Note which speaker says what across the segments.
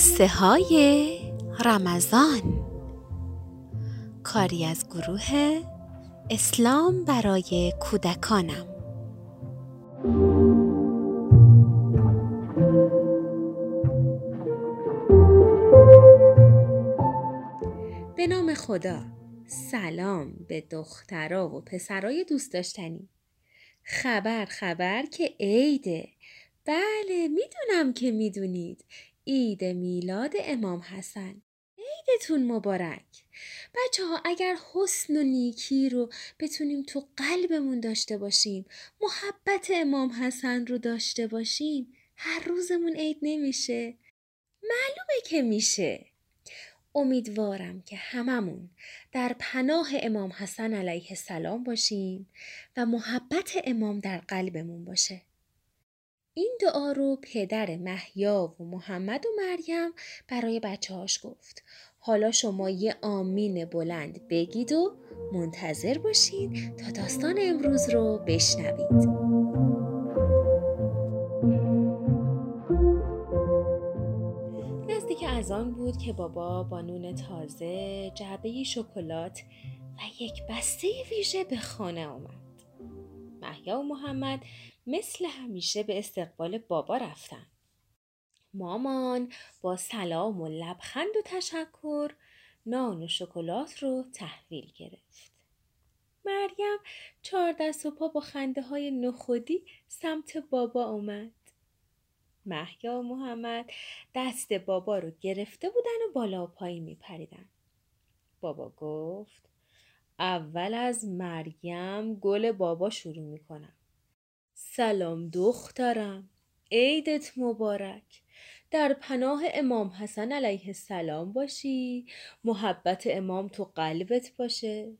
Speaker 1: قصه های رمضان. کاری از گروه اسلام برای کودکانم. به نام خدا. سلام به دخترا و پسرای دوست داشتنی. خبر خبر که عیده. بله می‌دونم که می‌دونید. عید میلاد امام حسن. عیدتون مبارک. بچه ها اگر حسن و نیکی رو بتونیم تو قلبمون داشته باشیم محبت امام حسن رو داشته باشیم هر روزمون عید نمیشه. معلومه که میشه. امیدوارم که هممون در پناه امام حسن علیه السلام باشیم و محبت امام در قلبمون باشه. این دعا رو پدر محیا و محمد و مریم برای بچه هاش گفت. حالا شما یه آمین بلند بگید و منتظر باشید تا داستان امروز رو بشنوید. از آن بود که بابا با نون تازه جعبه شکلات و یک بسته ویژه به خانه آمد. محیا و محمد مثل همیشه به استقبال بابا رفتن. مامان با سلام و لبخند و تشکر نان و شکلات رو تحویل گرفت. مریم چهار دست و پا با خنده های نخودی سمت بابا اومد. محیا و محمد دست بابا رو گرفته بودن و بالا و پایین می پریدن. بابا گفت اول از مریم گل بابا شروع می کنم. سلام دخترم. عیدت مبارک. در پناه امام حسن علیه السلام باشی. محبت امام تو قلبت باشه.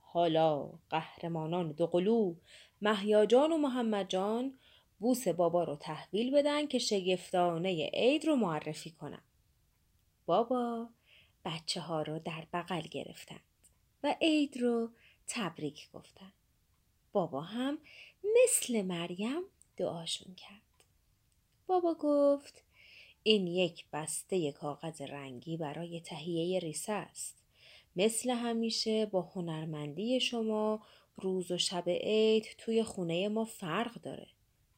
Speaker 1: حالا قهرمانان دوقلو محیاجان و محمد جان بوس بابا رو تحویل بدن که شگفتانه عید رو معرفی کنم. بابا بچه ها رو در بغل گرفتند و عید رو تبریک گفتند بابا هم مثل مریم دعاشون کرد. بابا گفت این یک بسته کاغذ رنگی برای تهیه ریسه است. مثل همیشه با هنرمندی شما روز و شب عید توی خونه ما فرق داره.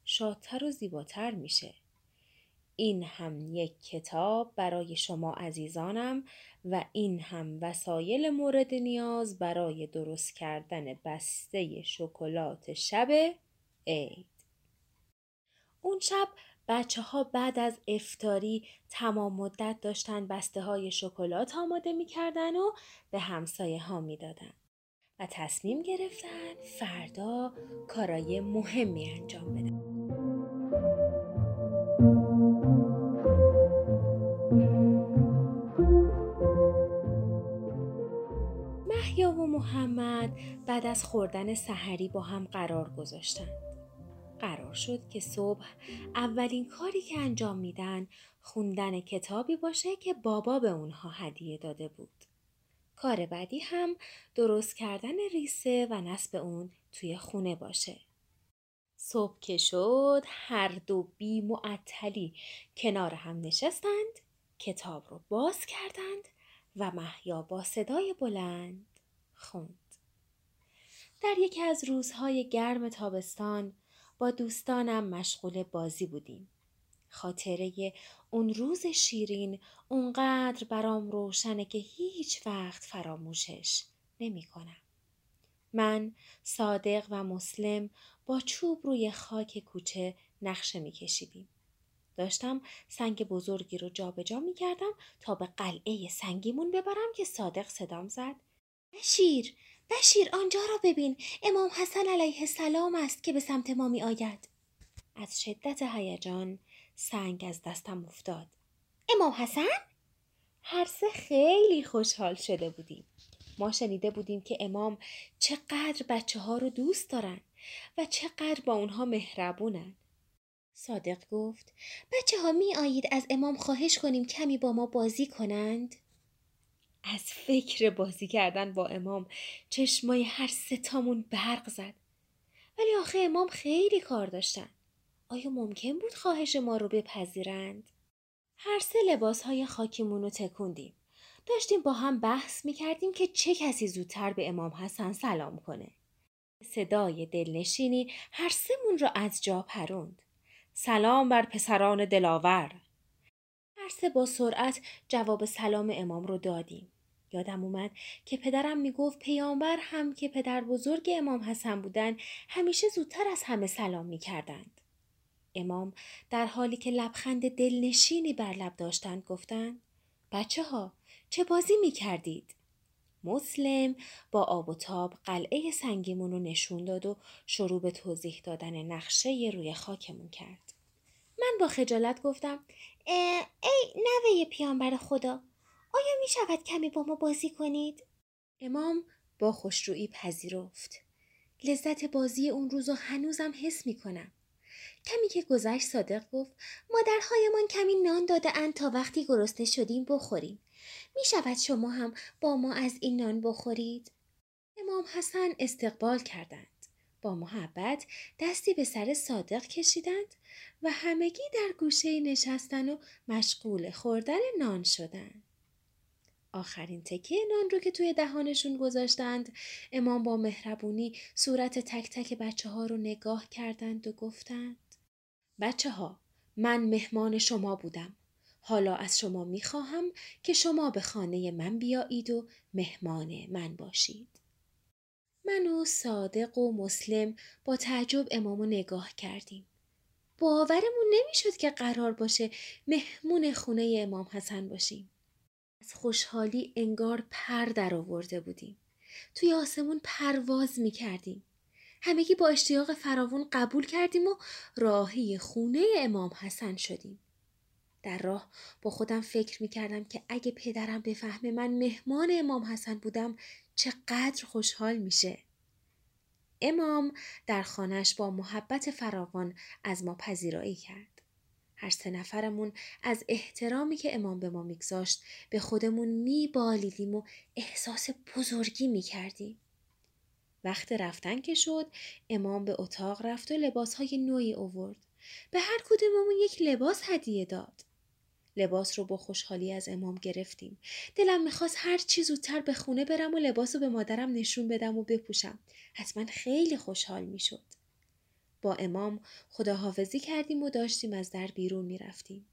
Speaker 1: شادتر و زیباتر میشه. این هم یک کتاب برای شما عزیزانم و این هم وسایل مورد نیاز برای درست کردن بسته شکلات شب عید. اون شب بچه ها بعد از افتاری تمام مدت داشتن بسته های شکلات آماده می‌کردن و به همسایه ها می‌دادن و تصمیم گرفتن فردا کارای مهمی انجام بدن. محمد بعد از خوردن سحری با هم قرار گذاشتند. قرار شد که صبح اولین کاری که انجام میدن خوندن کتابی باشه که بابا به اونها هدیه داده بود. کار بعدی هم درست کردن ریسه و نصب اون توی خونه باشه. صبح که شد هر دو بی معطلی کنار هم نشستند کتاب رو باز کردند و محیا با صدای بلند خوند. در یکی از روزهای گرم تابستان با دوستانم مشغول بازی بودیم. خاطره اون روز شیرین اونقدر برام روشنه که هیچ وقت فراموشش نمی کنم. من صادق و مسلم با چوب روی خاک کوچه نقشه می کشیدیم. داشتم سنگ بزرگی رو جابجا می کردم تا به قلعه سنگیمون ببرم که صادق صدام زد. بشیر بشیر آنجا را ببین امام حسن علیه السلام است که به سمت ما می آید. از شدت هیجان سنگ از دستم افتاد. امام حسن؟ هر سه خیلی خوشحال شده بودیم. ما شنیده بودیم که امام چقدر بچه ها رو دوست دارن و چقدر با اونها مهربونن. صادق گفت بچه ها می آیید از امام خواهش کنیم کمی با ما بازی کنند؟ از فکر بازی کردن با امام چشمای هر ستامون برق زد. ولی آخه امام خیلی کار داشتن. آیا ممکن بود خواهش ما رو بپذیرند؟ هر سه لباس های خاکیمون رو تکوندیم. داشتیم با هم بحث می‌کردیم که چه کسی زودتر به امام حسن سلام کنه. صدای دلنشینی هر سمون را از جا پروند. سلام بر پسران دلاور. هر سه با سرعت جواب سلام امام رو دادیم. یادم اومد که پدرم می‌گفت پیامبر هم که پدر بزرگ امام حسن بودن همیشه زودتر از همه سلام می‌کردند. امام در حالی که لبخند دلنشینی بر لب داشتند گفتند بچه ها چه بازی می کردید؟ مسلم با آب و تاب قلعه سنگیمون رو نشون داد و شروع به توضیح دادن نقشه روی خاکمون کرد. من با خجالت گفتم ای نوه پیانبر خدا آیا می شود کمی با ما بازی کنید؟ امام با خوشرویی پذیرفت. لذت بازی اون روز رو هنوزم حس می کنم. کمی که گذشت صادق گفت مادرهایمان کمی نان داده اند تا وقتی گرسنه شدیم بخوریم. می شود شما هم با ما از این نان بخورید؟ امام حسن استقبال کردند. با محبت دستی به سر صادق کشیدند و همگی در گوشه نشستن و مشغول خوردن نان شدند. آخرین تکه نان رو که توی دهانشون گذاشتند امام با مهربونی صورت تک تک بچه ها رو نگاه کردند و گفتند بچه ها من مهمان شما بودم حالا از شما می‌خواهم که شما به خانه من بیایید و مهمان من باشید. من و صادق و مسلم با تعجب امامو نگاه کردیم. باورمون نمی‌شد که قرار باشه مهمون خونه امام حسن باشیم. از خوشحالی انگار پر در آورده بودیم. توی آسمون پرواز می کردیم. همگی با اشتیاق فراوون قبول کردیم و راهی خونه امام حسن شدیم. در راه با خودم فکر می کردم که اگه پدرم بفهمه من مهمان امام حسن بودم چقدر خوشحال میشه. امام در خانش با محبت فراوان از ما پذیرایی کرد. هر سه نفرمون از احترامی که امام به ما میگذاشت به خودمون میبالیدیم و احساس بزرگی می‌کردیم. وقت رفتن که شد امام به اتاق رفت و لباسهای نوعی اوورد. به هر کدوممون یک لباس هدیه داد. لباس رو با خوشحالی از امام گرفتیم. دلم می‌خواست هر چی زودتر به خونه برم و لباس رو به مادرم نشون بدم و بپوشم. حتما خیلی خوشحال می‌شد. با امام خداحافظی کردیم و داشتیم از در بیرون می‌رفتیم.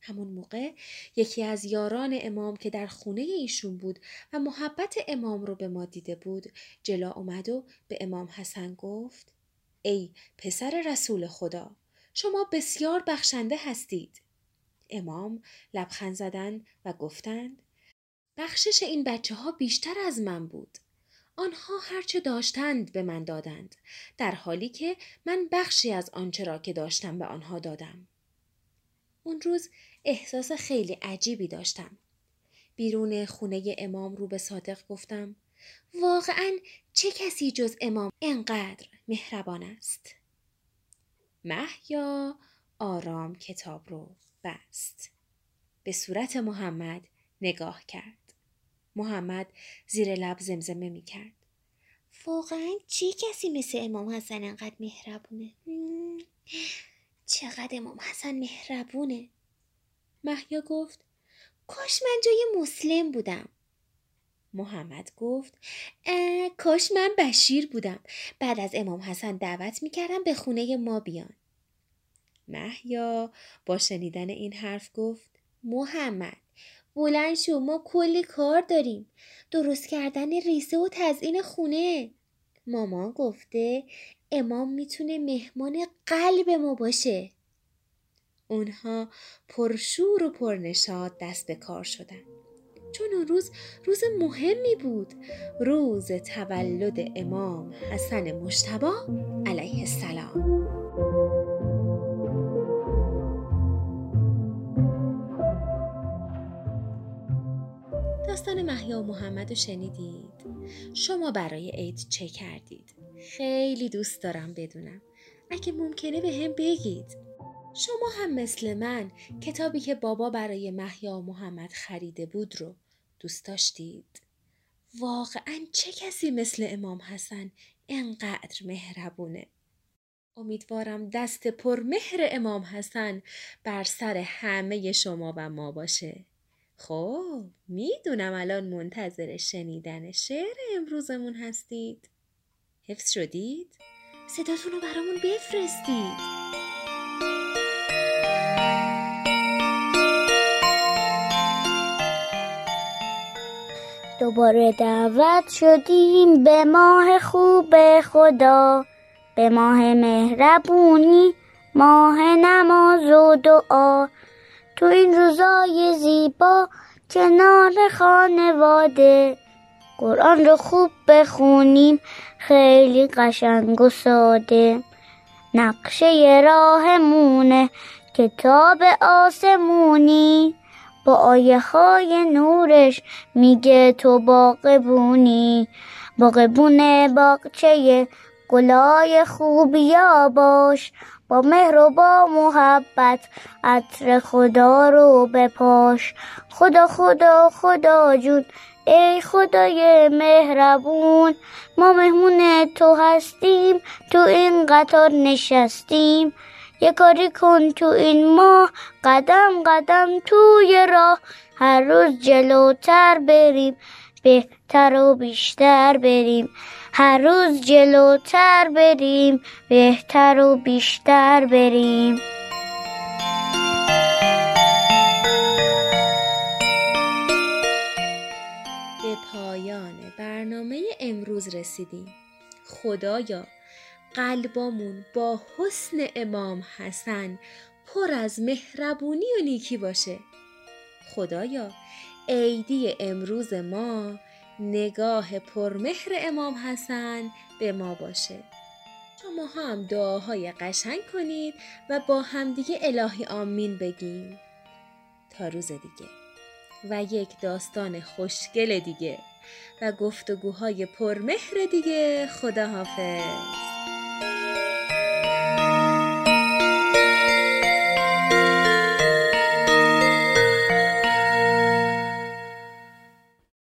Speaker 1: همون موقع یکی از یاران امام که در خونه ایشون بود و محبت امام رو به ما دیده بود جلا اومد و به امام حسن گفت ای پسر رسول خدا شما بسیار بخشنده هستید. امام لبخند زدند و گفتند بخشش این بچه ها بیشتر از من بود. آنها هرچه داشتند به من دادند در حالی که من بخشی از آنچه را که داشتم به آنها دادم. اون روز احساس خیلی عجیبی داشتم. بیرون خونه امام رو به صادق گفتم واقعا چه کسی جز امام انقدر مهربان است؟ محیا آرام کتاب رو بست. به صورت محمد نگاه کرد. محمد زیر لب زمزمه می کرد. واقعا چی کسی مثل امام حسن انقدر مهربونه؟ چقدر امام حسن مهربونه؟ محیا گفت کاش من جای مسلم بودم. محمد گفت کاش من بشیر بودم. بعد از امام حسن دعوت می‌کردم به خونه ما بیان. محیا با شنیدن این حرف گفت محمد بلند شو ما کلی کار داریم. درست کردن ریسه و تزئین خونه. مامان گفته امام می‌تونه مهمان قلب ما باشه. اونها پرشور و پرنشاد دست به کار شدن. چون اون روز روز مهمی بود. روز تولد امام حسن مشتبا علیه السلام. داستان محیا و محمد رو شنیدید؟ شما برای عید چه کردید؟ خیلی دوست دارم بدونم. اگه ممکنه به هم بگید. شما هم مثل من کتابی که بابا برای محیا و محمد خریده بود رو دوست داشتید؟ واقعا چه کسی مثل امام حسن انقدر مهربونه؟ امیدوارم دست پرمهر امام حسن بر سر همه شما و ما باشه خب می‌دونم الان منتظر شنیدن شعر امروزمون هستید. حفظ شدید؟ صداتون رو برامون بفرستید.
Speaker 2: دوباره دعوت شدیم به ماه خوب خدا به ماه مهربونی ماه نماز و دعا. تو این روزای زیبا کنار خانواده. قرآن رو خوب بخونیم خیلی قشنگ و ساده. نقشه راهمونه کتاب آسمونی. با آیه های نورش میگه تو باقبونی باقبون باغچه گلای خوبیا باش. با مهر و با محبت عطر خدا رو بپاش. خدا خدا خدا جون ای خدای مهربون. ما مهمون تو هستیم تو این قطار نشستیم. یه کاری کن تو این ماه قدم قدم توی راه. هر روز جلوتر بریم بهتر و بیشتر بریم. هر روز جلوتر بریم بهتر و بیشتر بریم.
Speaker 1: به پایان برنامه امروز رسیدیم. خدایا قلبامون با حسن امام حسن پر از مهربونی و نیکی باشه. خدایا عیدی امروز ما نگاه پرمهر امام حسن به ما باشه. شما هم دعاهای قشنگ کنید و با همدیگه الهی آمین بگیم تا روز دیگه. و یک داستان خوشگل دیگه. و گفتگوهای پرمهر دیگه. خداحافظ.